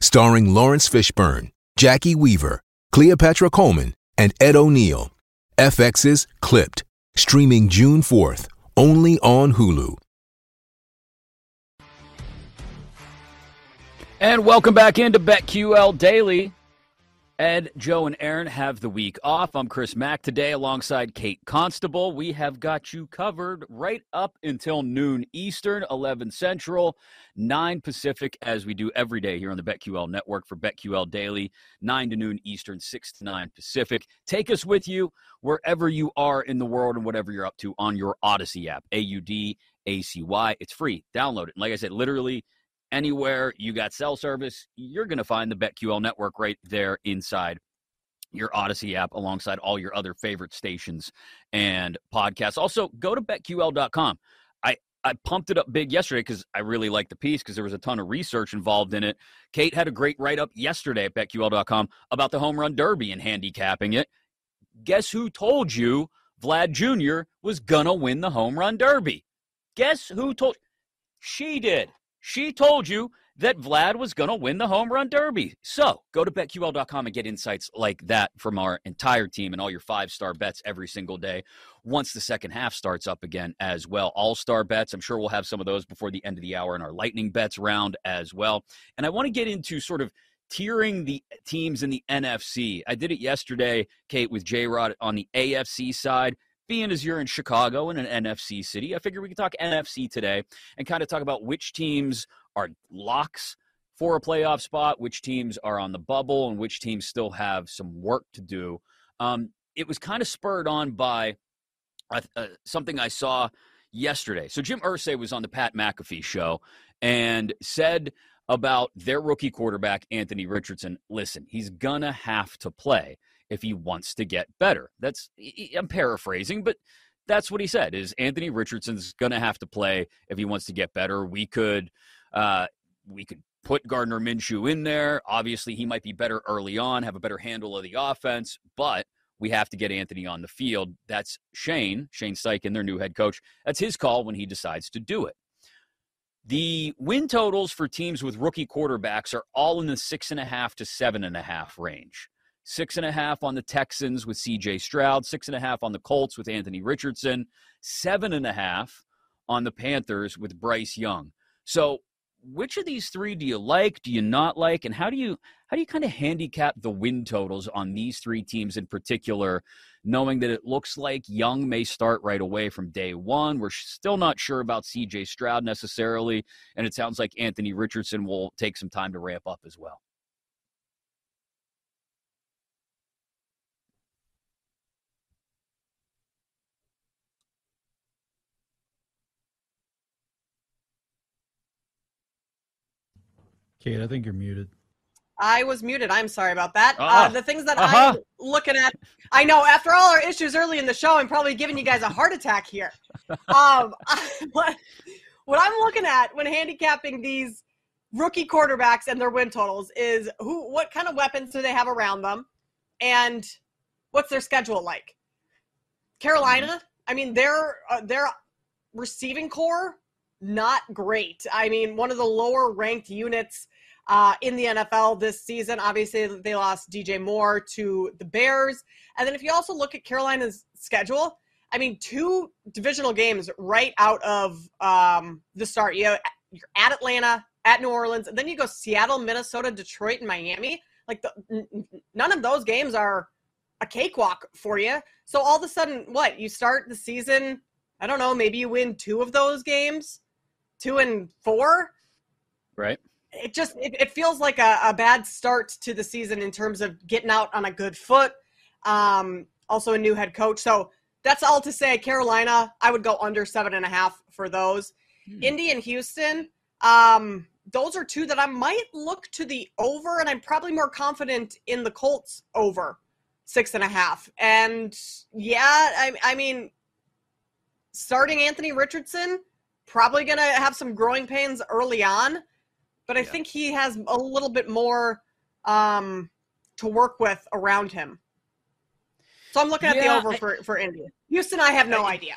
starring Laurence Fishburne, Jacki Weaver, Cleopatra Coleman, and Ed O'Neill. FX's Clipped, streaming June 4th, only on Hulu. And welcome back into BetQL Daily. Ed, Joe, and Aaron have the week off. I'm Chris Mack today alongside Kate Constable. We have got you covered right up until noon Eastern, 11 Central, 9 Pacific, as we do every day here on the BetQL network for BetQL Daily, 9 to noon Eastern, 6 to 9 Pacific. Take us with you wherever you are in the world and whatever you're up to on your Audacy app, A U D A C Y. It's free. Download it. And like I said, literally anywhere you got cell service, you're going to find the BetQL network right there inside your Audacy app alongside all your other favorite stations and podcasts. Also, go to betql.com. I I pumped it up big yesterday because I really liked the piece because there was a ton of research involved in it. Kate had a great write up yesterday at betql.com about the home run derby and handicapping it. Guess who told you Vlad Jr. was gonna win the home run derby? Guess who told? She did. She told you that Vlad was going to win the home run derby. So go to betql.com and get insights like that from our entire team and all your five star bets every single day once the second half starts up again as well. All star bets, I'm sure we'll have some of those before the end of the hour in our lightning bets round as well. And I want to get into sort of tiering the teams in the NFC. I did it yesterday, Kate, with J Rod on the AFC side being as you're in Chicago in an NFC city, I figure we can talk NFC today and kind of talk about which teams are locks for a playoff spot, which teams are on the bubble, and which teams still have some work to do. Um, it was kind of spurred on by uh, uh, something I saw yesterday. So Jim Irsay was on the Pat McAfee show and said about their rookie quarterback Anthony Richardson. Listen, he's gonna have to play if he wants to get better. That's I'm paraphrasing, but that's what he said is Anthony Richardson's going to have to play if he wants to get better. We could uh, we could put Gardner Minshew in there. Obviously, he might be better early on, have a better handle of the offense, but we have to get Anthony on the field. That's Shane, Shane Steichen, their new head coach. That's his call when he decides to do it. The win totals for teams with rookie quarterbacks are all in the six and a half to seven and a half range. Six and a half on the Texans with CJ Stroud, six and a half on the Colts with Anthony Richardson, seven and a half on the Panthers with Bryce Young. So, which of these three do you like? Do you not like? And how do you how do you kind of handicap the win totals on these three teams in particular, knowing that it looks like Young may start right away from day one? We're still not sure about CJ Stroud necessarily, and it sounds like Anthony Richardson will take some time to ramp up as well. Kate, I think you're muted. I was muted. I'm sorry about that. Uh, uh, the things that uh-huh. I'm looking at, I know after all our issues early in the show, I'm probably giving you guys a heart attack here. um, what, what I'm looking at when handicapping these rookie quarterbacks and their win totals is who, what kind of weapons do they have around them, and what's their schedule like? Carolina, I mean, their uh, their receiving corps not great. I mean, one of the lower ranked units uh, in the NFL this season. Obviously, they lost DJ Moore to the Bears. And then if you also look at Carolina's schedule, I mean, two divisional games right out of um, the start. You know, you're at Atlanta, at New Orleans, and then you go Seattle, Minnesota, Detroit, and Miami. Like the, n- none of those games are a cakewalk for you. So all of a sudden, what you start the season I don't know, maybe you win two of those games, two and four. Right. It just it, it feels like a, a, bad start to the season in terms of getting out on a good foot. Um, also a new head coach. So that's all to say. Carolina, I would go under seven and a half for those. Hmm. Indy and Houston, um, those are two that I might look to the over, and I'm probably more confident in the Colts over six and a half. And yeah, I, I mean, starting Anthony Richardson, probably going to have some growing pains early on, but I yeah. think he has a little bit more um, to work with around him. So I'm looking at yeah, the over I, for, for Indy. Houston, I have no I, idea.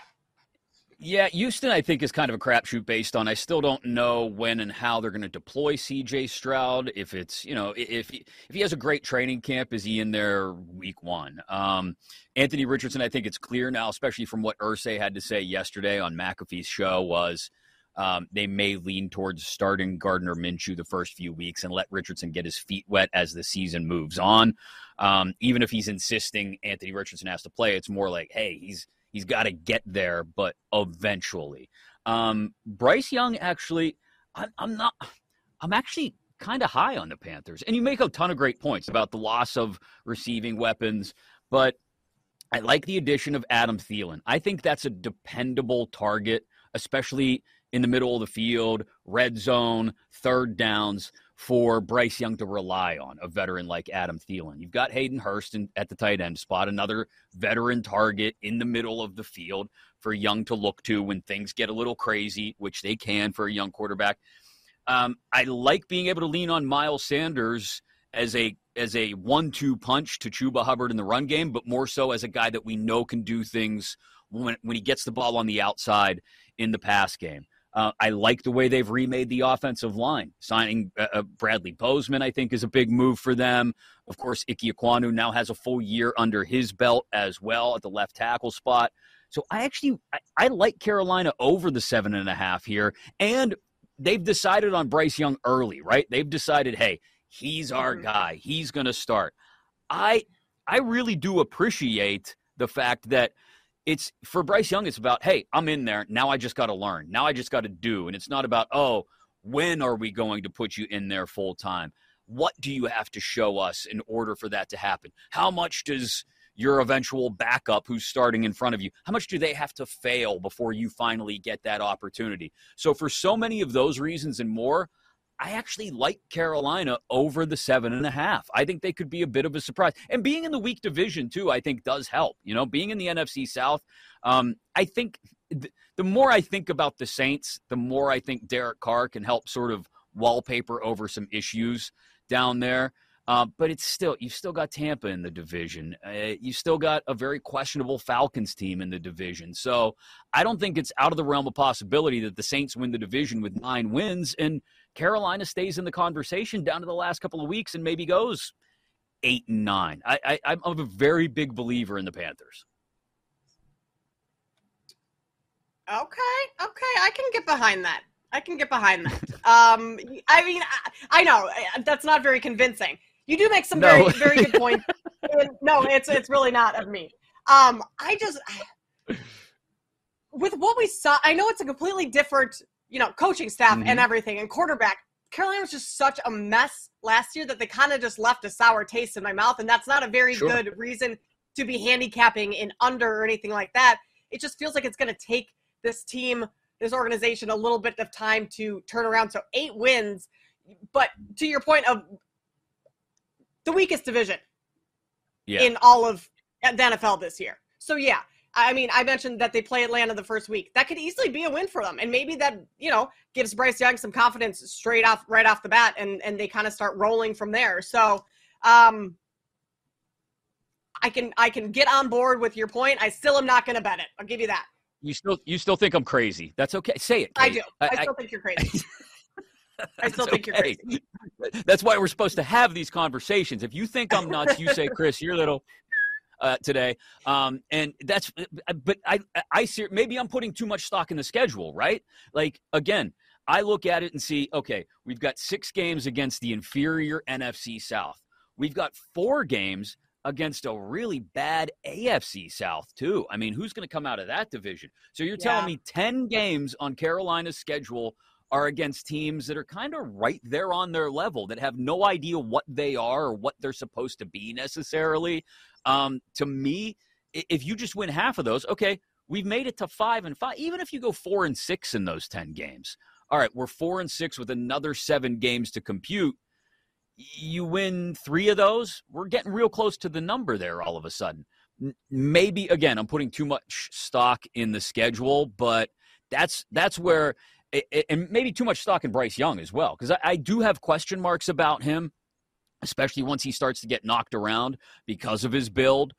Yeah, Houston, I think, is kind of a crapshoot based on. I still don't know when and how they're going to deploy C.J. Stroud. If it's, you know, if he, if he has a great training camp, is he in there week one? Um, Anthony Richardson, I think it's clear now, especially from what Irsay had to say yesterday on McAfee's show, was um, they may lean towards starting Gardner Minshew the first few weeks and let Richardson get his feet wet as the season moves on. Um, even if he's insisting Anthony Richardson has to play, it's more like, hey, he's He's got to get there, but eventually. Um, Bryce Young, actually, I'm, I'm not. I'm actually kind of high on the Panthers, and you make a ton of great points about the loss of receiving weapons, but I like the addition of Adam Thielen. I think that's a dependable target, especially in the middle of the field, red zone, third downs for Bryce Young to rely on, a veteran like Adam Thielen. You've got Hayden Hurst in, at the tight end spot, another veteran target in the middle of the field for Young to look to when things get a little crazy, which they can for a young quarterback. Um, I like being able to lean on Miles Sanders as a as a one-two punch to Chuba Hubbard in the run game, but more so as a guy that we know can do things when when he gets the ball on the outside in the pass game. Uh, I like the way they've remade the offensive line. Signing uh, uh, Bradley Bozeman, I think, is a big move for them. Of course, Ike Ekwonu now has a full year under his belt as well at the left tackle spot. So I actually I, I like Carolina over the seven and a half here, and they've decided on Bryce Young early, right? They've decided, hey, he's our mm-hmm. guy. He's going to start. I I really do appreciate the fact that it's for Bryce Young, it's about, hey, I'm in there. Now I just got to learn. Now I just got to do. And it's not about, oh, when are we going to put you in there full time? What do you have to show us in order for that to happen? How much does your eventual backup who's starting in front of you, how much do they have to fail before you finally get that opportunity? So, for so many of those reasons and more, I actually like Carolina over the seven and a half. I think they could be a bit of a surprise. And being in the weak division, too, I think does help. You know, being in the NFC South, um, I think th- the more I think about the Saints, the more I think Derek Carr can help sort of wallpaper over some issues down there. Uh, but it's still you've still got Tampa in the division. Uh, you still got a very questionable Falcons team in the division. So I don't think it's out of the realm of possibility that the Saints win the division with nine wins and Carolina stays in the conversation down to the last couple of weeks and maybe goes eight and nine. I, I, I'm a very big believer in the Panthers. Okay, okay, I can get behind that. I can get behind that. um, I mean, I, I, know that's not very convincing. You do make some no. very, very good points. no, it's it's really not of me. Um, I just with what we saw, I know it's a completely different you know, coaching staff mm-hmm. and everything and quarterback. Carolina was just such a mess last year that they kind of just left a sour taste in my mouth. And that's not a very sure. good reason to be handicapping in under or anything like that. It just feels like it's going to take this team, this organization, a little bit of time to turn around. So eight wins. But to your point of the weakest division yeah. in all of the NFL this year. So yeah, I mean, I mentioned that they play Atlanta the first week. That could easily be a win for them, and maybe that you know gives Bryce Young some confidence straight off, right off the bat, and and they kind of start rolling from there. So, um, I can I can get on board with your point. I still am not going to bet it. I'll give you that. You still you still think I'm crazy? That's okay. Say it. Kate. I do. I, I still I, think you're crazy. I still think okay. you're crazy. That's why we're supposed to have these conversations. If you think I'm nuts, you say, Chris, you're little uh, today. Um, and that's, uh, but I, I see, maybe I'm putting too much stock in the schedule, right? Like, again, I look at it and see, okay, we've got six games against the inferior NFC South. We've got four games against a really bad AFC South, too. I mean, who's going to come out of that division? So you're telling me 10 games on Carolina's schedule are against teams that are kind of right there on their level, that have no idea what they are or what they're supposed to be necessarily. Um, to me, if you just win half of those, okay, we've made it to five and five. Even if you go four and six in those 10 games, all right, we're four and six with another seven games to compute. You win three of those, we're getting real close to the number there all of a sudden. Maybe again, I'm putting too much stock in the schedule, but that's that's where and maybe too much stock in Bryce Young as well, because I, I do have question marks about him, especially once he starts to get knocked around because of his build.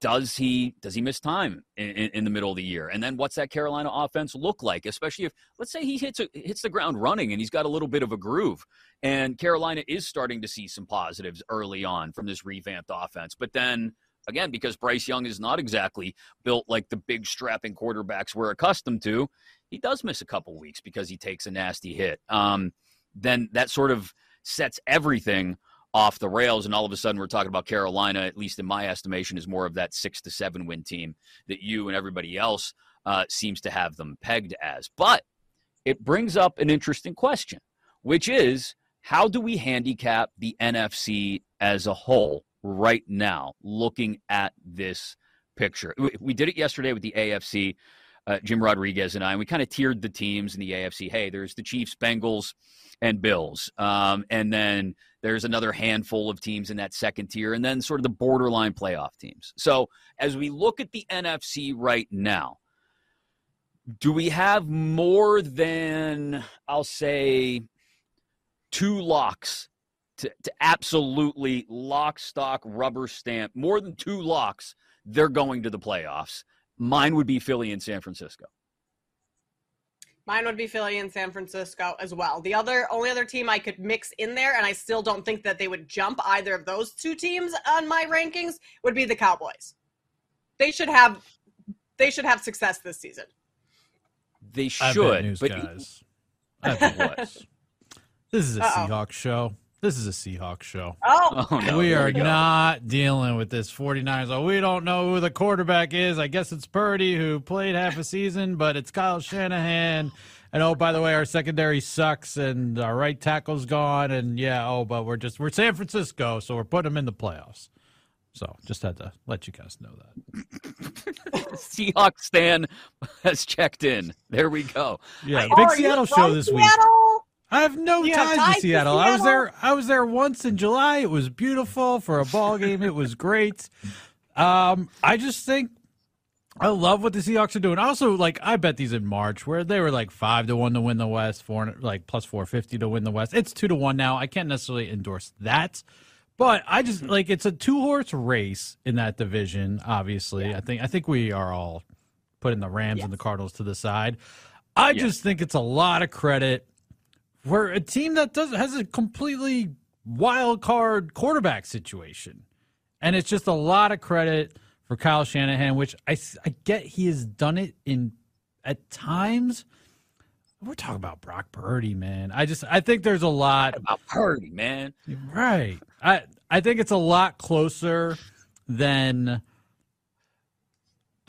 Does he does he miss time in, in, in the middle of the year? And then what's that Carolina offense look like? Especially if let's say he hits a, hits the ground running and he's got a little bit of a groove, and Carolina is starting to see some positives early on from this revamped offense. But then again, because Bryce Young is not exactly built like the big strapping quarterbacks we're accustomed to, he does miss a couple weeks because he takes a nasty hit. Um, then that sort of sets everything off the rails, and all of a sudden we're talking about Carolina. At least in my estimation, is more of that six to seven win team that you and everybody else uh, seems to have them pegged as. But it brings up an interesting question, which is how do we handicap the NFC as a whole right now, looking at this picture? We- We did it yesterday with the AFC uh, Jim Rodriguez and I, and we kind of tiered the teams in the AFC. Hey, there's the Chiefs, Bengals, and Bills. Um, and then there's another handful of teams in that second tier, and then sort of the borderline playoff teams. So as we look at the NFC right now, do we have more than, I'll say, two locks to, to absolutely lock, stock, rubber stamp, more than two locks, they're going to the playoffs? Mine would be Philly and San Francisco. Mine would be Philly and San Francisco as well. The other only other team I could mix in there, and I still don't think that they would jump either of those two teams on my rankings, would be the Cowboys. They should have they should have success this season. They I have should, news, but guys. I have bad what? news. This is a Uh-oh. Seahawks show. This is a Seahawks show. Oh, Oh, no, we are go. not dealing with this 49ers. Oh, we don't know who the quarterback is. I guess it's Purdy, who played half a season, but it's Kyle Shanahan. And oh, by the way, our secondary sucks, and our right tackle's gone. And yeah, oh, but we're just we're San Francisco, so we're putting them in the playoffs. So just had to let you guys know that. Seahawks Stan has checked in. There we go. Yeah, big Seattle show this week. Seattle? I have no You have ties, ties to to Seattle. I was there. I was there once in July. It was beautiful for a ball game. It was great. Um, I just think I love what the Seahawks are doing. Also, like I bet these in March where they were like five to one to win the West, four like plus four fifty to win the West. It's two to one now. I can't necessarily endorse that. But I just like it's a two horse race in that division. Obviously, I think I think we are all putting the Rams and the Cardinals to the side. I just think it's a lot of credit for a team that does has a completely wild card quarterback situation, and it's just a lot of credit for Kyle Shanahan, which I, I get he has done it in at times. We're talking about Brock Purdy, man. I just I think there's a lot About Purdy, man. Right. I I think it's a lot closer than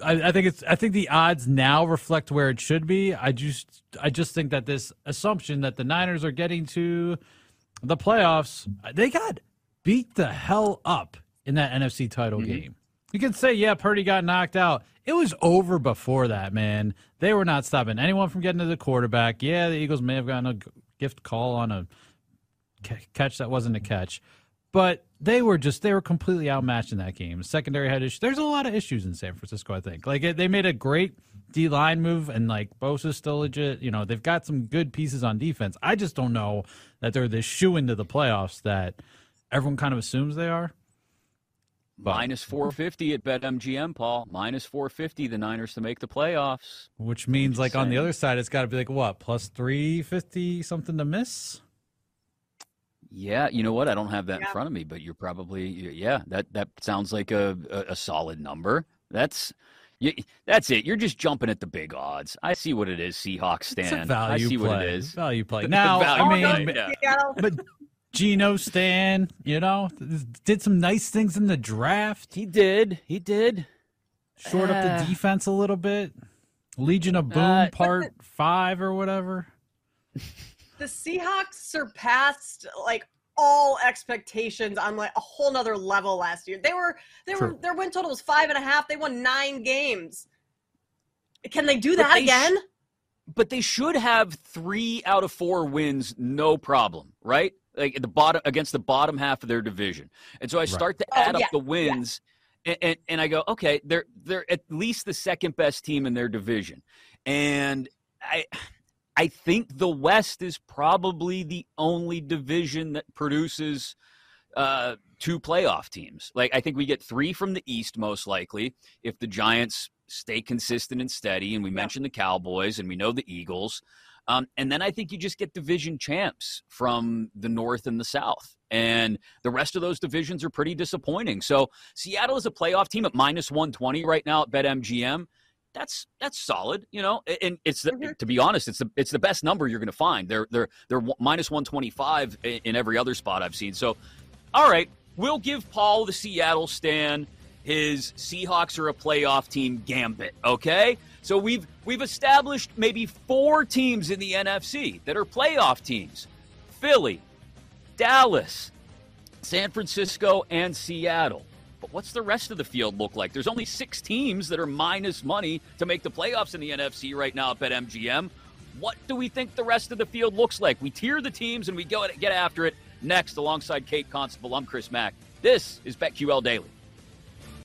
I, I think it's I think the odds now reflect where it should be. I just I just think that this assumption that the Niners are getting to the playoffs, they got beat the hell up in that NFC title mm-hmm. game. You can say, yeah, Purdy got knocked out. It was over before that, man. They were not stopping anyone from getting to the quarterback. Yeah, the Eagles may have gotten a gift call on a catch that wasn't a catch. But they were just they were completely outmatched in that game. Secondary had issues. There's a lot of issues in San Francisco. I think like it- they made a great D line move, and like Bosa's still legit. You know they've got some good pieces on defense. I just don't know that they're the shoe into the playoffs that everyone kind of assumes they are. Minus 450 at BetMGM, Paul. Minus 450, the Niners to make the playoffs. Which means like on the other side, it's got to be like what plus three fifty something to miss. Yeah, you know what? I don't have that in front of me, but you're probably yeah. That that sounds like a a, solid number. That's you, that's it. You're just jumping at the big odds. I see what it is, Seahawks stand. I see play. what it is. Value play. Now, Value I play, mean, yeah. But Geno Stan, you know, did some nice things in the draft. He did. He did. Short uh, up the uh. defense a little bit. Legion of Boom uh, Part the, Five or whatever. The Seahawks surpassed like all expectations on like a whole nother level last year. They were they True. were their win total was five and a half. They won nine games. Can they do that they again? Sh- but they should have three out of four wins, no problem, right? Like at the bottom against the bottom half of their division. And so I start right. to oh, add oh, yeah. up the wins. Yeah and, and, and I go, okay, they're they're at least the second best team in their division, and I I think the West is probably the only division that produces uh, two playoff teams. Like I think we get three from the East most likely if the Giants stay consistent and steady. And we yeah. mentioned the Cowboys and we know the Eagles. Um, and then I think you just get division champs from the North and the South. And the rest of those divisions are pretty disappointing. So Seattle is a playoff team at minus 120 right now at BetMGM. That's that's solid, you know, and it's the, mm-hmm. to be honest, it's the it's the best number you're going to find. They're they're they're minus 125 in every other spot I've seen. So, all right, we'll give Paul the Seattle stand his Seahawks are a playoff team gambit. Okay, so we've we've established maybe four teams in the NFC that are playoff teams: Philly, Dallas, San Francisco, and Seattle. But what's the rest of the field look like? There's only six teams that are minus money to make the playoffs in the NFC right now at MGM. What do we think the rest of the field looks like? We tier the teams and we go get after it next alongside Kate Constable. I'm Chris Mack. This is BetQL Daily.